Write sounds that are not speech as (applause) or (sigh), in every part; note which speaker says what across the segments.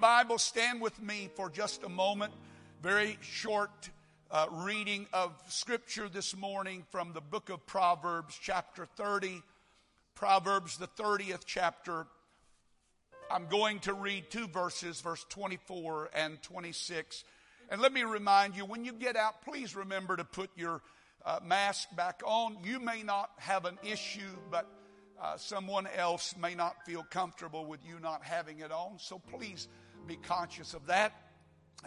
Speaker 1: Bible, stand with me for just a moment. Very short uh, reading of Scripture this morning from the book of Proverbs, chapter 30. Proverbs, the 30th chapter. I'm going to read two verses, verse 24 and 26. And let me remind you when you get out, please remember to put your uh, mask back on. You may not have an issue, but uh, someone else may not feel comfortable with you not having it on. So please be conscious of that.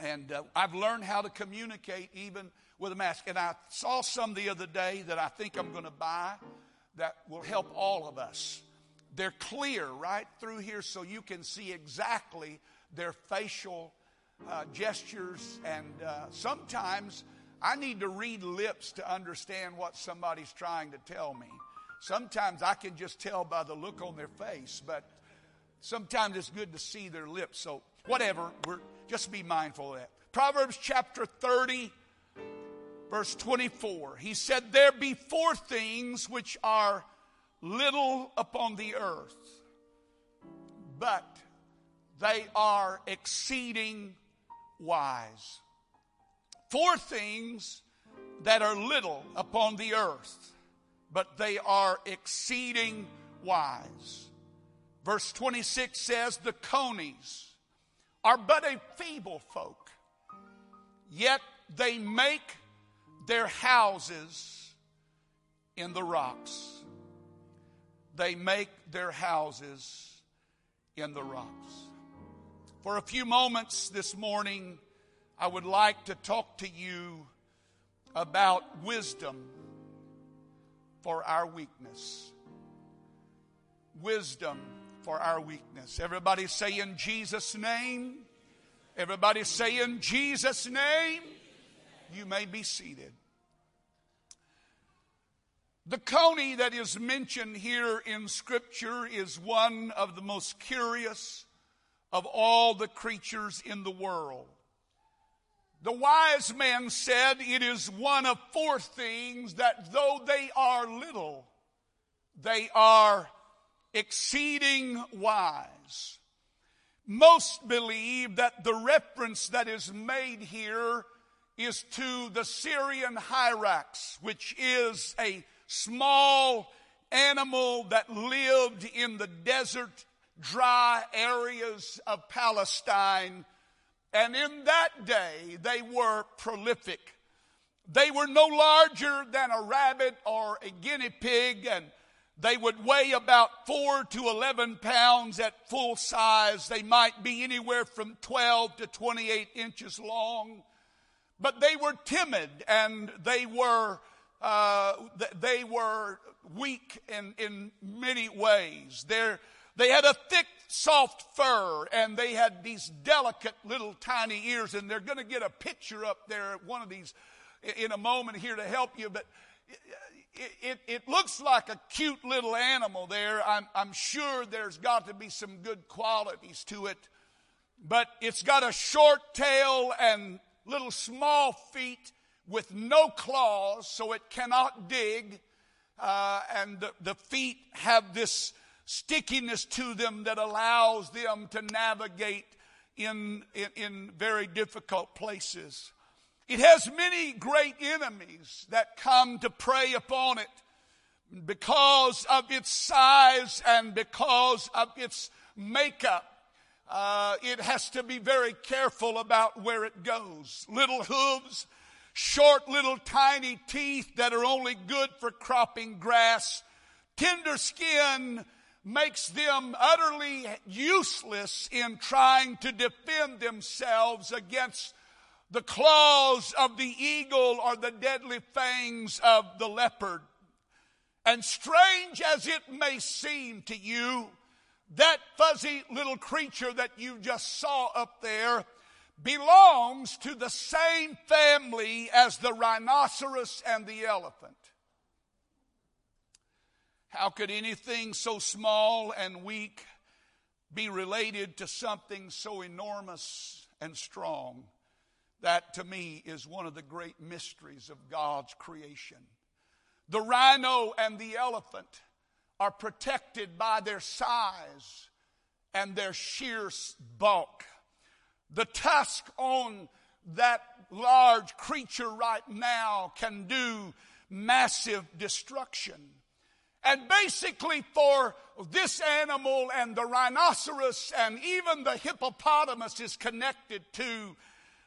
Speaker 1: And uh, I've learned how to communicate even with a mask. And I saw some the other day that I think I'm going to buy that will help all of us. They're clear right through here so you can see exactly their facial uh, gestures. And uh, sometimes I need to read lips to understand what somebody's trying to tell me. Sometimes I can just tell by the look on their face, but sometimes it's good to see their lips. So, whatever, we're just be mindful of that. Proverbs chapter 30, verse 24. He said, There be four things which are little upon the earth, but they are exceeding wise. Four things that are little upon the earth, but they are exceeding wise. Verse 26 says, The conies are but a feeble folk, yet they make their houses in the rocks. They make their houses in the rocks. For a few moments this morning, I would like to talk to you about wisdom for our weakness. Wisdom for our weakness. Everybody say in Jesus' name. Everybody say in Jesus' name. You may be seated. The coney that is mentioned here in Scripture is one of the most curious of all the creatures in the world. The wise man said it is one of four things that though they are little, they are exceeding wise. Most believe that the reference that is made here is to the Syrian hyrax, which is a small animal that lived in the desert, dry areas of Palestine. And in that day, they were prolific. They were no larger than a rabbit or a guinea pig, and they would weigh about 4 to 11 pounds at full size. They might be anywhere from 12 to 28 inches long. But they were timid and they were, uh, they were weak in, in many ways. They're, they had a thick, soft fur, and they had these delicate little tiny ears. And they're going to get a picture up there, one of these, in a moment here to help you. But it, it, it, looks like a cute little animal there. I'm, I'm sure there's got to be some good qualities to it. But it's got a short tail and little small feet with no claws, so it cannot dig. Uh, and the, the feet have this stickiness to them that allows them to navigate in, in, in very difficult places. It has many great enemies that come to prey upon it because of its size and because of its makeup. Uh, it has to be very careful about where it goes. Little hooves, short little tiny teeth that are only good for cropping grass, tender skin makes them utterly useless in trying to defend themselves against the claws of the eagle or the deadly fangs of the leopard. And strange as it may seem to you, that fuzzy little creature that you just saw up there belongs to the same family as the rhinoceros and the elephant. How could anything so small and weak be related to something so enormous and strong? That to me is one of the great mysteries of God's creation. The rhino and the elephant are protected by their size and their sheer bulk. The tusk on that large creature right now can do massive destruction. And basically, for this animal and the rhinoceros and even the hippopotamus is connected to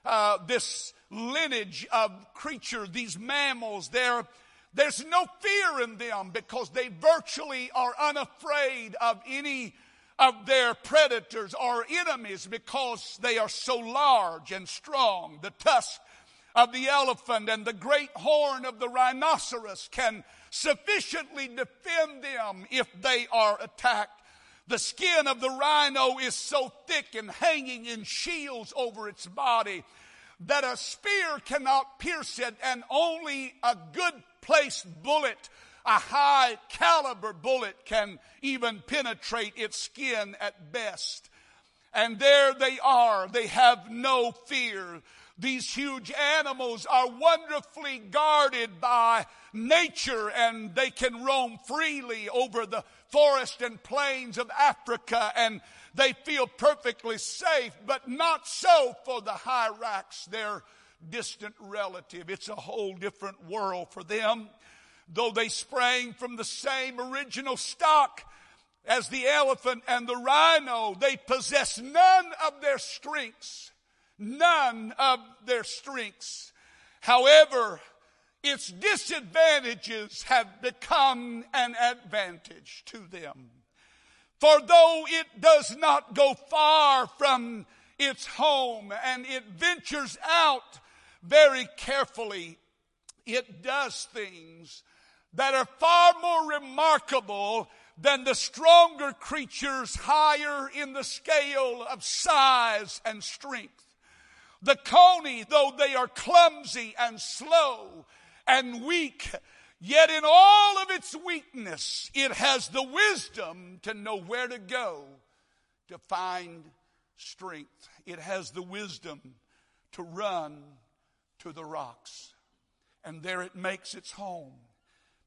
Speaker 1: uh, this lineage of creature, these mammals. There, there's no fear in them because they virtually are unafraid of any of their predators or enemies because they are so large and strong. The tusk of the elephant and the great horn of the rhinoceros can sufficiently defend them if they are attacked. The skin of the rhino is so thick and hanging in shields over its body that a spear cannot pierce it and only a good placed bullet a high caliber bullet can even penetrate its skin at best. And there they are. They have no fear. These huge animals are wonderfully guarded by nature and they can roam freely over the forest and plains of Africa and they feel perfectly safe, but not so for the Hyrax, their distant relative. It's a whole different world for them. Though they sprang from the same original stock as the elephant and the rhino, they possess none of their strengths. None of their strengths. However, its disadvantages have become an advantage to them. For though it does not go far from its home and it ventures out very carefully, it does things that are far more remarkable than the stronger creatures higher in the scale of size and strength. The coney, though they are clumsy and slow and weak, yet in all of its weakness, it has the wisdom to know where to go to find strength. It has the wisdom to run to the rocks. And there it makes its home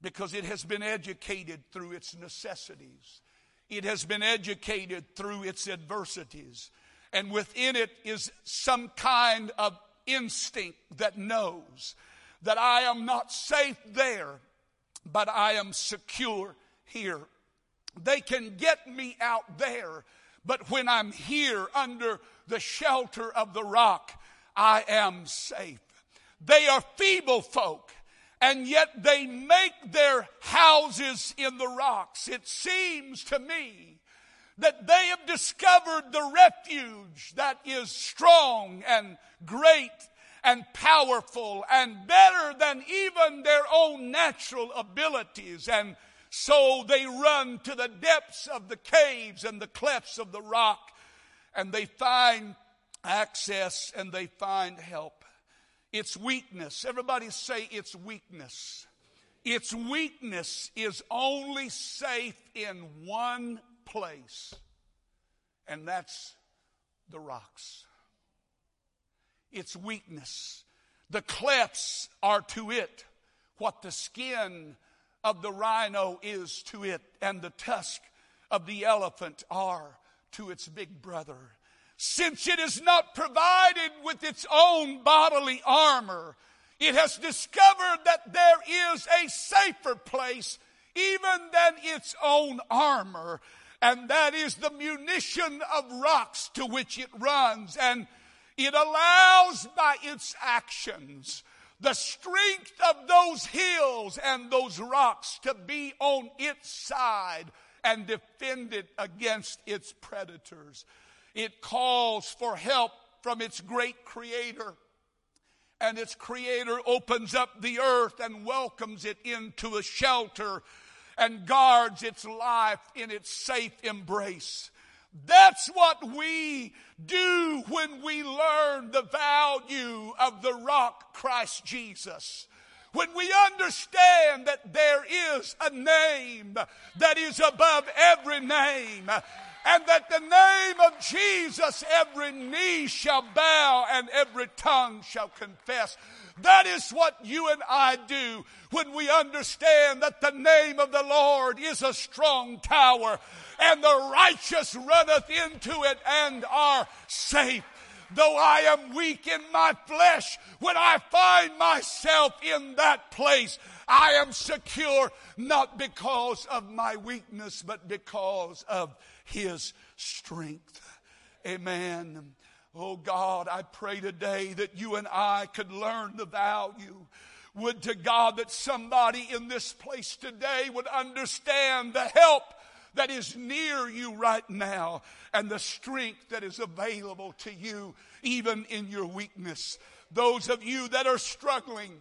Speaker 1: because it has been educated through its necessities. It has been educated through its adversities. And within it is some kind of instinct that knows that I am not safe there, but I am secure here. They can get me out there, but when I'm here under the shelter of the rock, I am safe. They are feeble folk and yet they make their houses in the rocks. It seems to me that they have discovered the refuge that is strong and great and powerful and better than even their own natural abilities. And so they run to the depths of the caves and the clefts of the rock and they find access and they find help. Its weakness. Everybody say its weakness. Its weakness is only safe in one place, and that's the rocks. Its weakness. The clefts are to it what the skin of the rhino is to it, and the tusk of the elephant are to its big brother since it is not provided with its own bodily armor, it has discovered that there is a safer place even than its own armor, and that is the munition of rocks to which it runs. And it allows by its actions the strength of those hills and those rocks to be on its side and defend it against its predators. It calls for help from its great creator. And its creator opens up the earth and welcomes it into a shelter and guards its life in its safe embrace. That's what we do when we learn the value of the rock Christ Jesus. When we understand that there is a name that is above every name and that the name of Jesus every knee shall bow and every tongue shall confess. That is what you and I do when we understand that the name of the Lord is a strong tower and the righteous runneth into it and are safe. Though I am weak in my flesh, when I find myself in that place, I am secure not because of my weakness, but because of His strength. Amen. Oh God, I pray today that you and I could learn the value. Would to God that somebody in this place today would understand the help that is near you right now and the strength that is available to you even in your weakness. Those of you that are struggling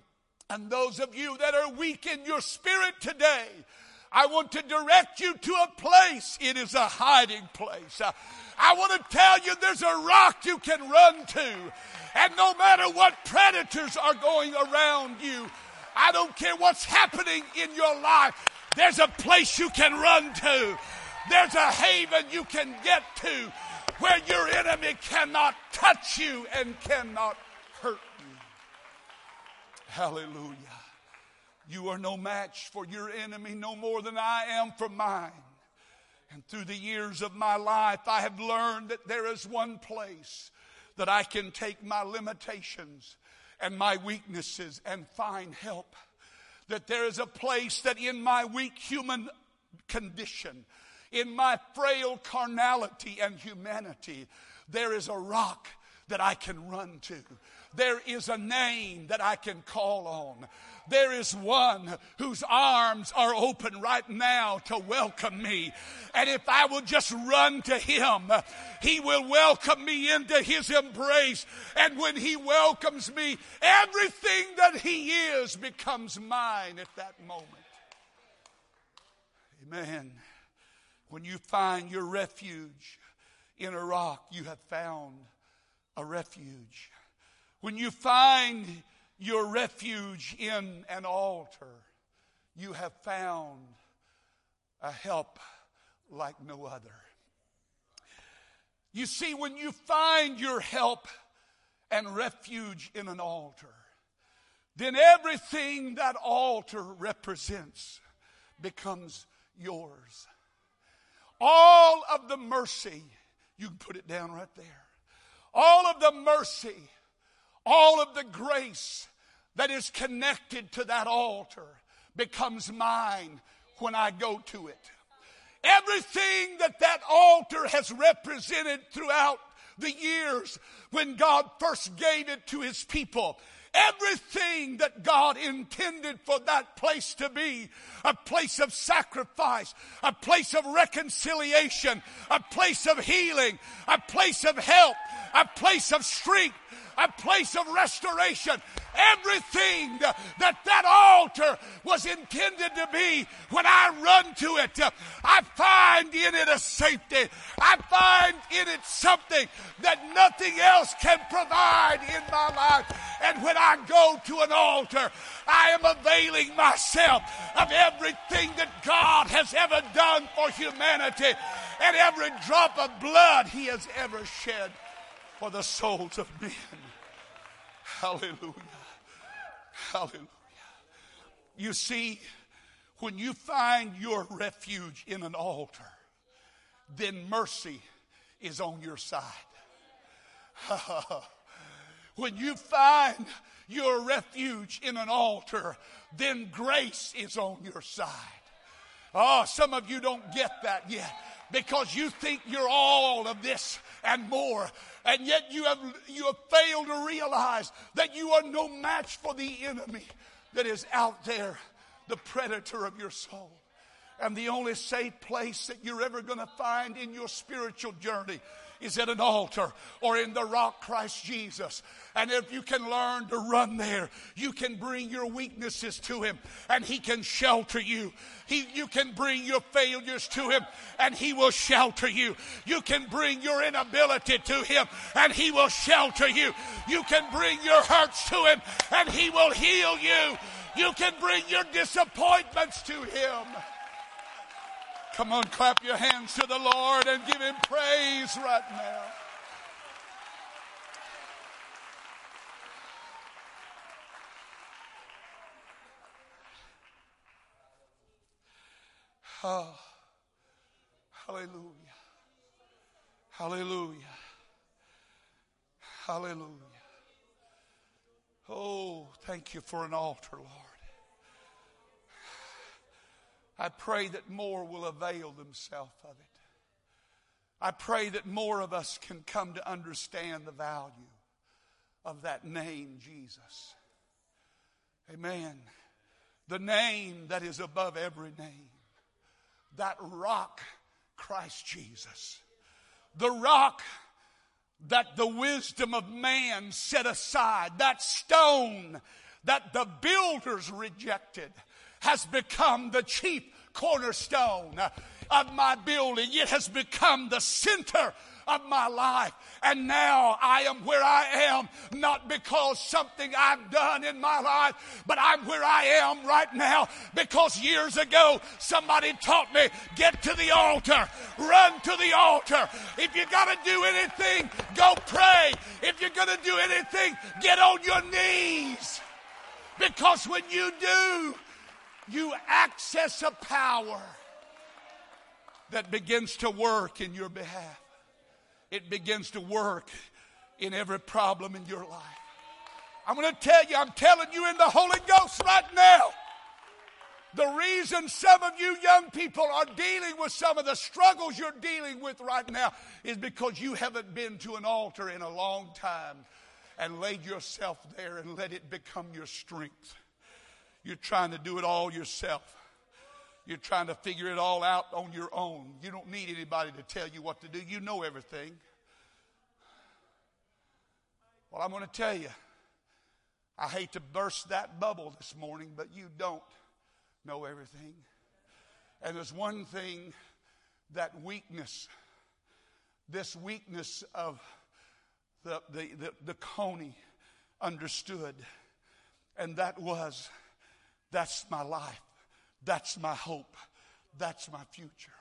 Speaker 1: and those of you that are weak in your spirit today, I want to direct you to a place. It is a hiding place. I want to tell you there's a rock you can run to. And no matter what predators are going around you, I don't care what's happening in your life, there's a place you can run to. There's a haven you can get to where your enemy cannot touch you and cannot hurt you. Hallelujah. You are no match for your enemy no more than I am for mine. And through the years of my life, I have learned that there is one place that I can take my limitations and my weaknesses and find help. That there is a place that in my weak human condition, in my frail carnality and humanity, there is a rock that I can run to. There is a name that I can call on. There is one whose arms are open right now to welcome me. And if I will just run to him, he will welcome me into his embrace. And when he welcomes me, everything that he is becomes mine at that moment. Amen. When you find your refuge in a rock, you have found a refuge. When you find your refuge in an altar, you have found a help like no other. You see, when you find your help and refuge in an altar, then everything that altar represents becomes yours. All of the mercy, you can put it down right there. All of the mercy all of the grace that is connected to that altar becomes mine when I go to it. Everything that that altar has represented throughout the years when God first gave it to his people. Everything that God intended for that place to be a place of sacrifice, a place of reconciliation, a place of healing, a place of help, a place of strength, a place of restoration. Everything that that altar was intended to be, when I run to it, I find in it a safety. I find in it something that nothing else can provide in my life. And when I go to an altar, I am availing myself of everything that God has ever done for humanity and every drop of blood He has ever shed for the souls of men. Hallelujah. Hallelujah. You see, when you find your refuge in an altar, then mercy is on your side. (laughs) when you find your refuge in an altar, then grace is on your side. Oh, some of you don't get that yet because you think you're all of this and more. And yet you have, you have failed to realize that you are no match for the enemy that is out there, the predator of your soul. And the only safe place that you're ever going to find in your spiritual journey is at an altar or in the rock Christ Jesus. And if you can learn to run there, you can bring your weaknesses to Him and He can shelter you. He, you can bring your failures to Him and He will shelter you. You can bring your inability to Him and He will shelter you. You can bring your hurts to Him and He will heal you. You can bring your disappointments to Him. Come on, clap your hands to the Lord and give Him praise right now. Oh, hallelujah. Hallelujah. Hallelujah. Oh, thank you for an altar, Lord. I pray that more will avail themselves of it. I pray that more of us can come to understand the value of that name, Jesus. Amen. The name that is above every name. That rock, Christ Jesus. The rock that the wisdom of man set aside. That stone that the builders rejected has become the chief cornerstone of my building. It has become the center of my life. And now I am where I am, not because something I've done in my life, but I'm where I am right now because years ago somebody taught me get to the altar, run to the altar. If you got to do anything, go pray. If you're going to do anything, get on your knees. Because when you do, you access a power that begins to work in your behalf. It begins to work in every problem in your life. I'm going to tell you, I'm telling you in the Holy Ghost right now. The reason some of you young people are dealing with some of the struggles you're dealing with right now is because you haven't been to an altar in a long time and laid yourself there and let it become your strength. You're trying to do it all yourself. You're trying to figure it all out on your own. You don't need anybody to tell you what to do. You know everything. Well, I'm going to tell you, I hate to burst that bubble this morning, but you don't know everything. And there's one thing that weakness, this weakness of the, the, the, the Coney understood, and that was that's my life. That's my hope. That's my future.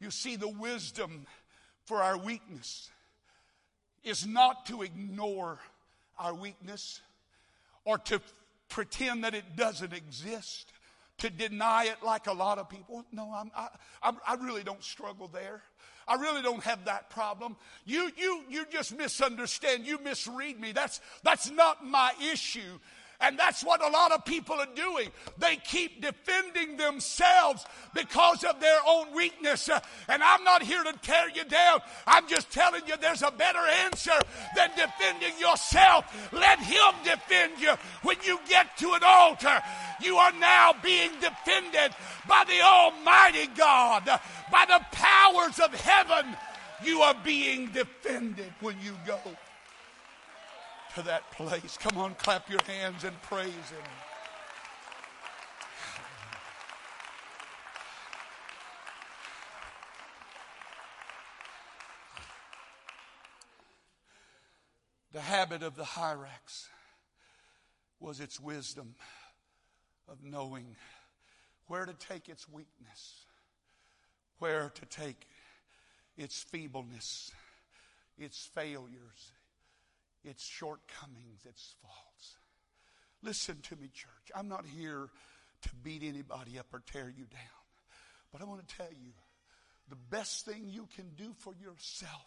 Speaker 1: You see, the wisdom for our weakness is not to ignore our weakness or to pretend that it doesn't exist, to deny it like a lot of people. No, I'm, I, I really don't struggle there. I really don't have that problem. You, you, you just misunderstand. You misread me. That's, that's not my issue. And that's what a lot of people are doing. They keep defending themselves because of their own weakness. And I'm not here to tear you down. I'm just telling you there's a better answer than defending yourself. Let Him defend you. When you get to an altar, you are now being defended by the Almighty God, by the powers of heaven. You are being defended when you go to that place. Come on, clap your hands and praise Him. The habit of the Hyrax was its wisdom of knowing where to take its weakness, where to take its feebleness, its failures, its shortcomings, its faults. Listen to me, church. I'm not here to beat anybody up or tear you down. But I want to tell you the best thing you can do for yourself,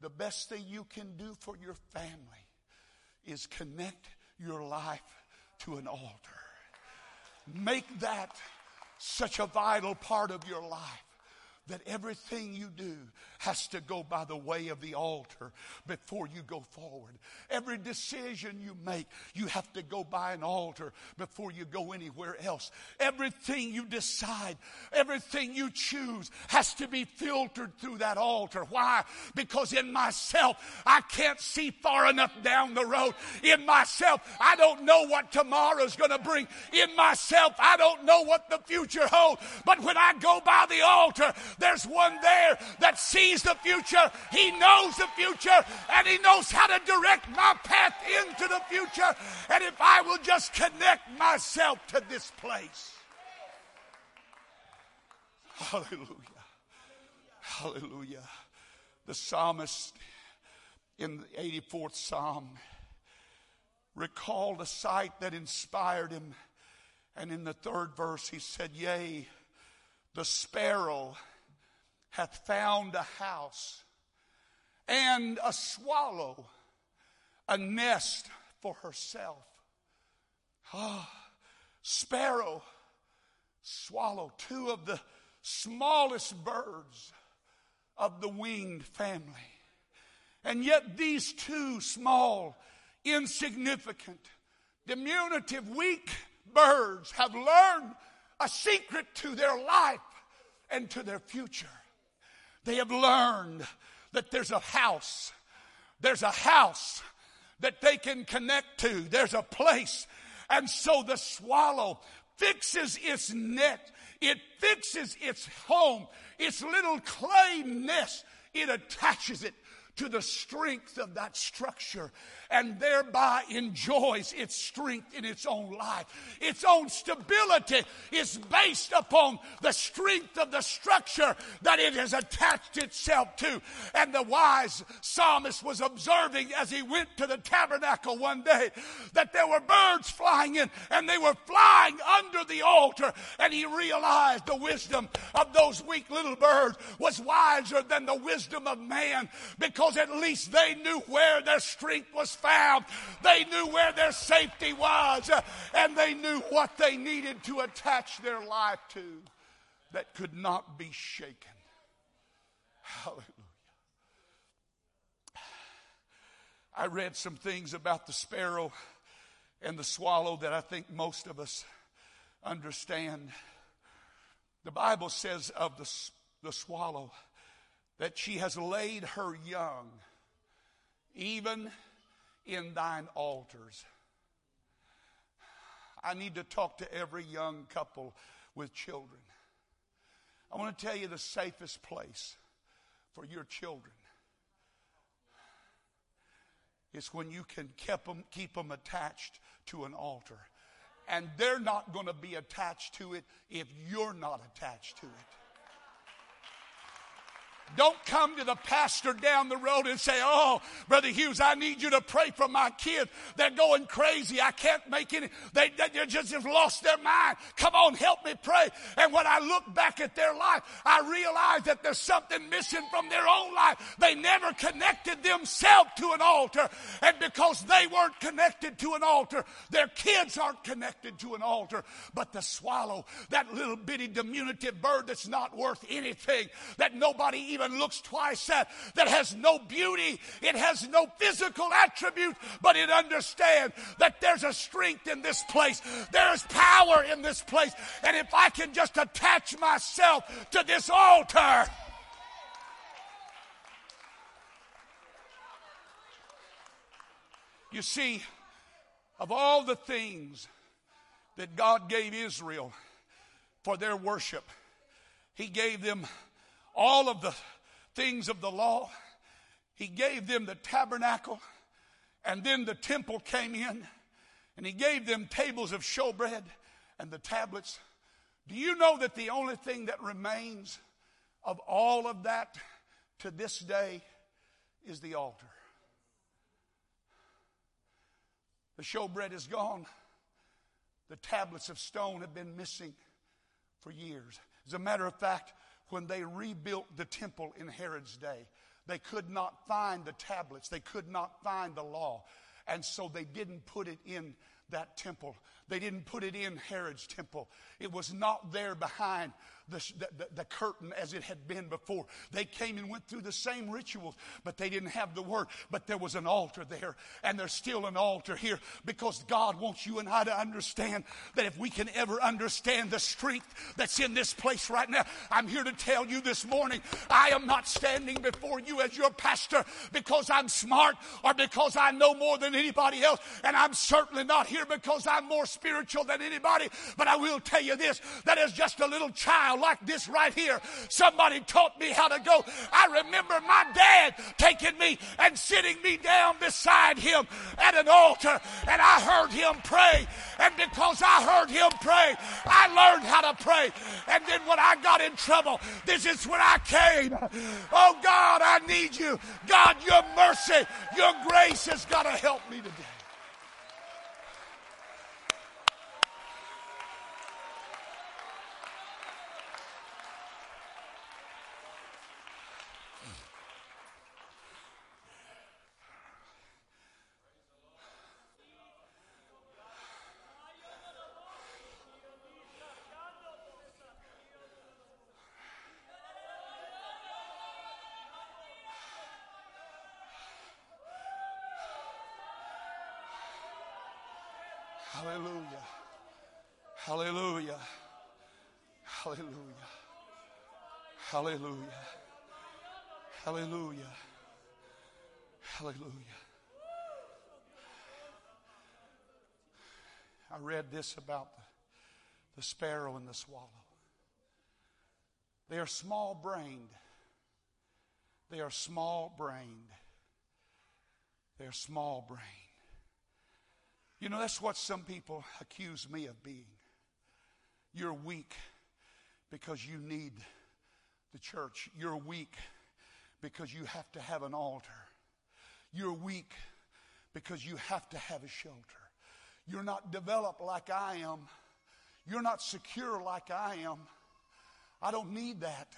Speaker 1: the best thing you can do for your family is connect your life to an altar. Make that such a vital part of your life that everything you do has to go by the way of the altar before you go forward. Every decision you make, you have to go by an altar before you go anywhere else. Everything you decide, everything you choose has to be filtered through that altar. Why? Because in myself, I can't see far enough down the road. In myself, I don't know what tomorrow's going to bring. In myself, I don't know what the future holds. But when I go by the altar, there's one there that sees the future. He knows the future and he knows how to direct my path into the future. And if I will just connect myself to this place. Hallelujah. Hallelujah. The psalmist in the 84th Psalm recalled a sight that inspired him. And in the third verse, he said, Yea, the sparrow hath found a house, and a swallow a nest for herself. Ah, sparrow, swallow, two of the smallest birds of the winged family. And yet, these two small, insignificant, diminutive, weak birds have learned a secret to their life and to their future. They have learned that there's a house. There's a house that they can connect to. There's a place. And so the swallow fixes its net. It fixes its home, its little clay nest. It attaches it to the strength of that structure and thereby enjoys its strength in its own life. Its own stability is based upon the strength of the structure that it has attached itself to. And the wise psalmist was observing as he went to the tabernacle one day that there were birds flying in and they were flying under the altar. And he realized the wisdom of those weak little birds was wiser than the wisdom of man because at least they knew where their strength was found. They knew where their safety was, uh, and they knew what they needed to attach their life to that could not be shaken. Hallelujah. I read some things about the sparrow and the swallow that I think most of us understand. The Bible says of the, the swallow that she has laid her young even in thine altars. I need to talk to every young couple with children. I want to tell you the safest place for your children is when you can keep them, keep them attached to an altar. And they're not going to be attached to it if you're not attached to it. Don't come to the pastor down the road and say, Oh, Brother Hughes, I need you to pray for my kids. They're going crazy. I can't make any, they, they just have lost their mind. Come on, help me pray. And when I look back at their life, I realize that there's something missing from their own life. They never connected themselves to an altar. And because they weren't connected to an altar, their kids aren't connected to an altar. But the swallow, that little bitty diminutive bird that's not worth anything, that nobody even even looks twice at, that has no beauty, it has no physical attribute, but it understands that there's a strength in this place, there's power in this place, and if I can just attach myself to this altar, You see, of all the things that God gave Israel for their worship, He gave them all of the things of the law. He gave them the tabernacle, and then the temple came in, and he gave them tables of showbread and the tablets. Do you know that the only thing that remains of all of that to this day is the altar? The showbread is gone. The tablets of stone have been missing for years. As a matter of fact, when they rebuilt the temple in Herod's day. They could not find the tablets, they could not find the law. And so they didn't put it in that temple. They didn't put it in Herod's temple. It was not there behind the, the, the, curtain as it had been before. They came and went through the same rituals, but they didn't have the word. But there was an altar there, and there's still an altar here because God wants you and I to understand that if we can ever understand the strength that's in this place right now, I'm here to tell you this morning I am not standing before you as your pastor because I'm smart or because I know more than anybody else, and I'm certainly not here because I'm more spiritual than anybody. But I will tell you this that as just a little child, like this right here. Somebody taught me how to go. I remember my dad taking me and sitting me down beside him at an altar, and I heard him pray. And because I heard him pray, I learned how to pray. And then when I got in trouble, this is when I came. Oh God, I need you. God, your mercy, your grace has got to help me today. Hallelujah. Hallelujah. Hallelujah. Hallelujah. Hallelujah. Hallelujah. I read this about the, the sparrow and the swallow. They are small brained. They are small brained. They are small brained. You know, that's what some people accuse me of being. You're weak because you need the church. You're weak because you have to have an altar. You're weak because you have to have a shelter. You're not developed like I am. You're not secure like I am. I don't need that.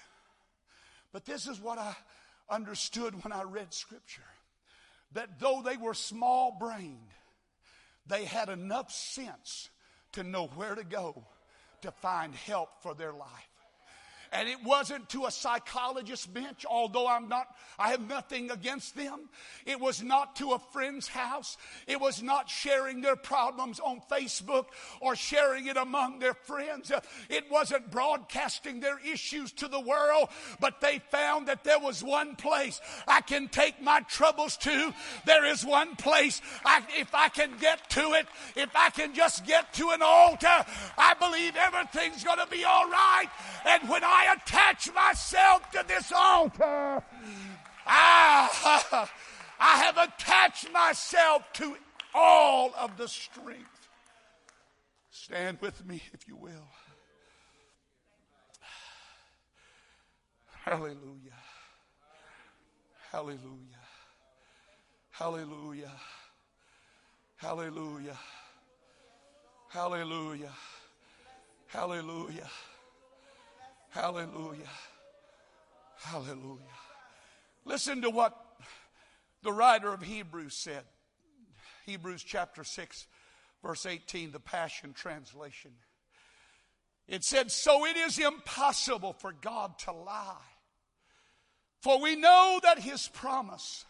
Speaker 1: But this is what I understood when I read Scripture that though they were small brained, they had enough sense to know where to go to find help for their life. And it wasn't to a psychologist's bench, although I'm not, I have nothing against them. It was not to a friend's house. It was not sharing their problems on Facebook or sharing it among their friends. It wasn't broadcasting their issues to the world, but they found that there was one place I can take my troubles to. There is one place I, if I can get to it, if I can just get to an altar, I believe everything's going to be all right. And when I I attach myself to this altar, I, ah, (laughs) I have attached myself to all of the strength. Stand with me, if you will. Hallelujah. Hallelujah. Hallelujah. Hallelujah. Hallelujah. Hallelujah. Hallelujah. Hallelujah. Listen to what the writer of Hebrews said. Hebrews chapter 6, verse 18, the Passion Translation. It said, So it is impossible for God to lie. For we know that his promise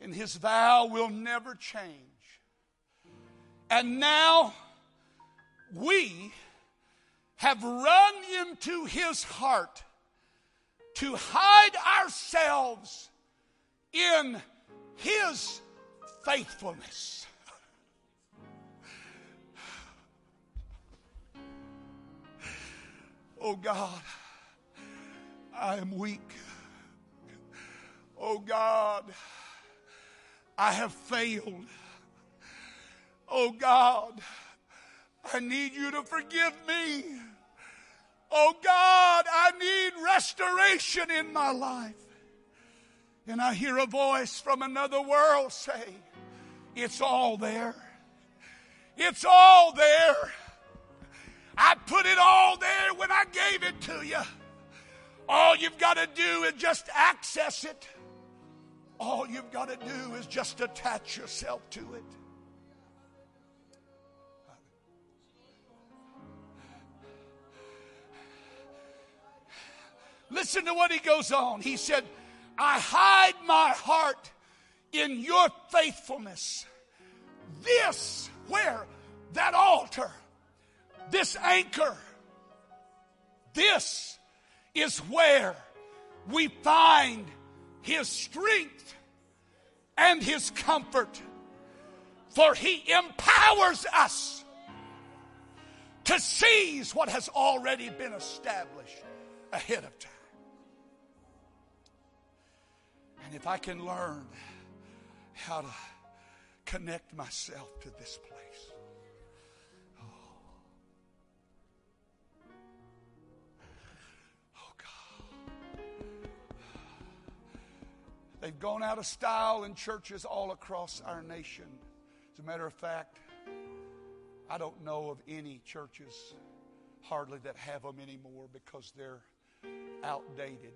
Speaker 1: and his vow will never change. And now we have run into his heart to hide ourselves in his faithfulness. Oh God, I am weak. Oh God, I have failed. Oh God, I need you to forgive me. Oh God, I need restoration in my life. And I hear a voice from another world say, It's all there. It's all there. I put it all there when I gave it to you. All you've got to do is just access it. All you've got to do is just attach yourself to it. Listen to what he goes on. He said, I hide my heart in your faithfulness. This, where? That altar, this anchor, this is where we find his strength and his comfort. For he empowers us to seize what has already been established ahead of time. If I can learn how to connect myself to this place. Oh, oh God. They've gone out of style in churches all across our nation. As a matter of fact, I don't know of any churches hardly that have them anymore because they're outdated.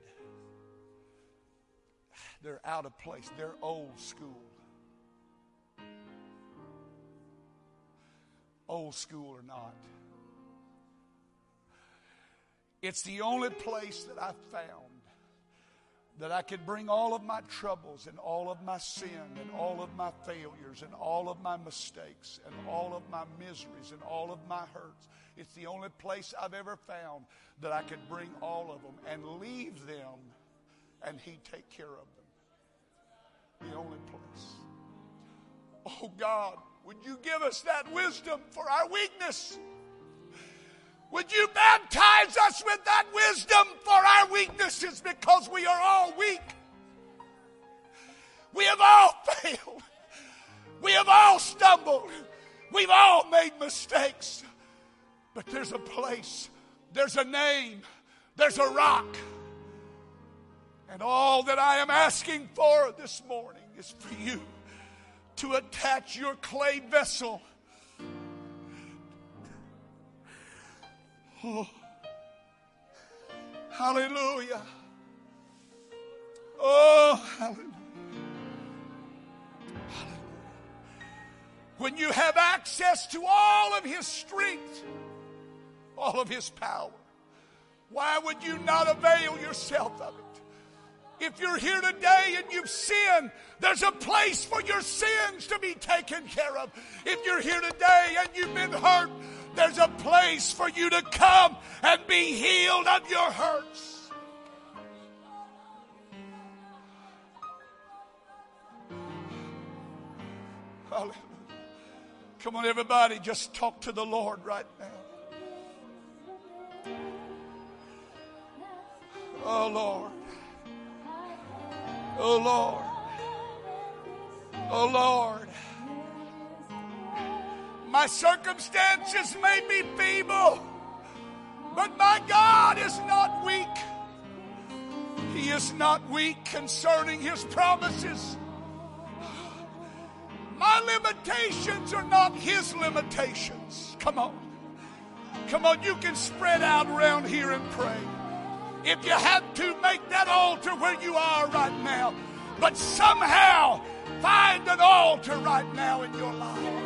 Speaker 1: They're out of place. They're old school. Old school or not. It's the only place that I've found that I could bring all of my troubles and all of my sin and all of my failures and all of my mistakes and all of my miseries and all of my hurts. It's the only place I've ever found that I could bring all of them and leave them and He'd take care of them. The only place. Oh God, would you give us that wisdom for our weakness? Would you baptize us with that wisdom for our weaknesses because we are all weak? We have all (laughs) failed. We have all stumbled. We've all made mistakes. But there's a place, there's a name, there's a rock. And all that I am asking for this morning is for you to attach your clay vessel Oh. Hallelujah. Oh, hallelujah. Hallelujah. When you have access to all of His strength, all of His power, why would you not avail yourself of it? If you're here today and you've sinned, there's a place for your sins to be taken care of. If you're here today and you've been hurt, there's a place for you to come and be healed of your hurts. Hallelujah. Come on, everybody, just talk to the Lord right now. Oh, Lord. Oh, Lord. Oh, Lord. My circumstances may be feeble, but my God is not weak. He is not weak concerning His promises. My limitations are not His limitations. Come on. Come on, you can spread out around here and pray. If you have to, make that altar where you are right now. But somehow, find an altar right now in your life.